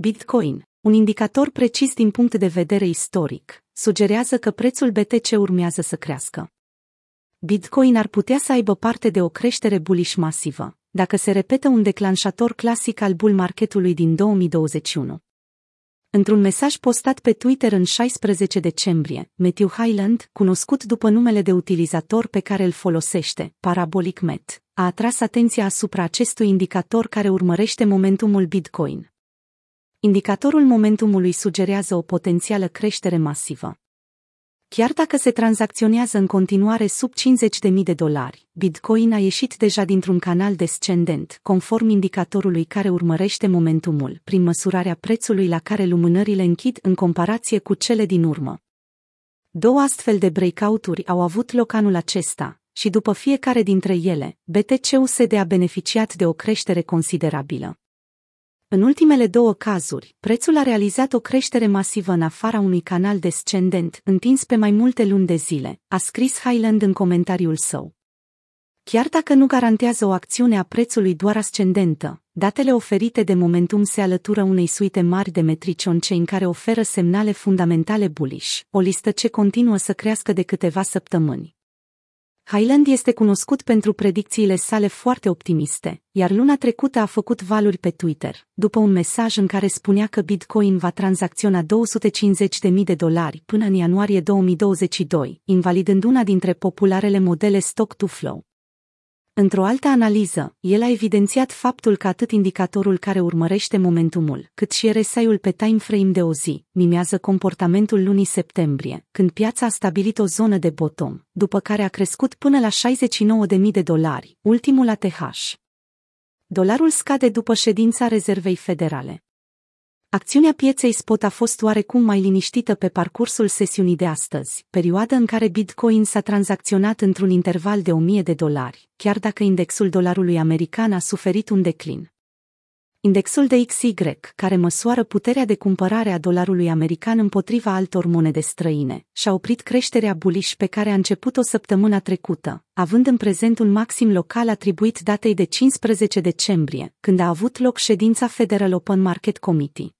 Bitcoin, un indicator precis din punct de vedere istoric, sugerează că prețul BTC urmează să crească. Bitcoin ar putea să aibă parte de o creștere bullish masivă, dacă se repetă un declanșator clasic al bull marketului din 2021. Într-un mesaj postat pe Twitter în 16 decembrie, Matthew Highland, cunoscut după numele de utilizator pe care îl folosește, Parabolic Met, a atras atenția asupra acestui indicator care urmărește momentumul Bitcoin. Indicatorul momentumului sugerează o potențială creștere masivă. Chiar dacă se tranzacționează în continuare sub 50.000 de dolari, Bitcoin a ieșit deja dintr-un canal descendent, conform indicatorului care urmărește momentumul, prin măsurarea prețului la care lumânările închid în comparație cu cele din urmă. Două astfel de breakout-uri au avut loc anul acesta, și după fiecare dintre ele, BTC-USD a beneficiat de o creștere considerabilă. În ultimele două cazuri, prețul a realizat o creștere masivă în afara unui canal descendent, întins pe mai multe luni de zile, a scris Highland în comentariul său. Chiar dacă nu garantează o acțiune a prețului doar ascendentă, datele oferite de momentum se alătură unei suite mari de metrici on-chain care oferă semnale fundamentale bullish, o listă ce continuă să crească de câteva săptămâni. Highland este cunoscut pentru predicțiile sale foarte optimiste, iar luna trecută a făcut valuri pe Twitter, după un mesaj în care spunea că Bitcoin va tranzacționa 250.000 de dolari până în ianuarie 2022, invalidând una dintre popularele modele stock-to-flow. Într-o altă analiză, el a evidențiat faptul că atât indicatorul care urmărește momentumul, cât și RSI-ul pe timeframe de o zi, mimează comportamentul lunii septembrie, când piața a stabilit o zonă de bottom, după care a crescut până la 69.000 de dolari, ultimul ATH. Dolarul scade după ședința Rezervei Federale. Acțiunea pieței spot a fost oarecum mai liniștită pe parcursul sesiunii de astăzi, perioadă în care Bitcoin s-a tranzacționat într-un interval de 1000 de dolari, chiar dacă indexul dolarului american a suferit un declin. Indexul de XY, care măsoară puterea de cumpărare a dolarului american împotriva altor monede străine, și-a oprit creșterea bullish pe care a început-o săptămâna trecută, având în prezent un maxim local atribuit datei de 15 decembrie, când a avut loc ședința Federal Open Market Committee.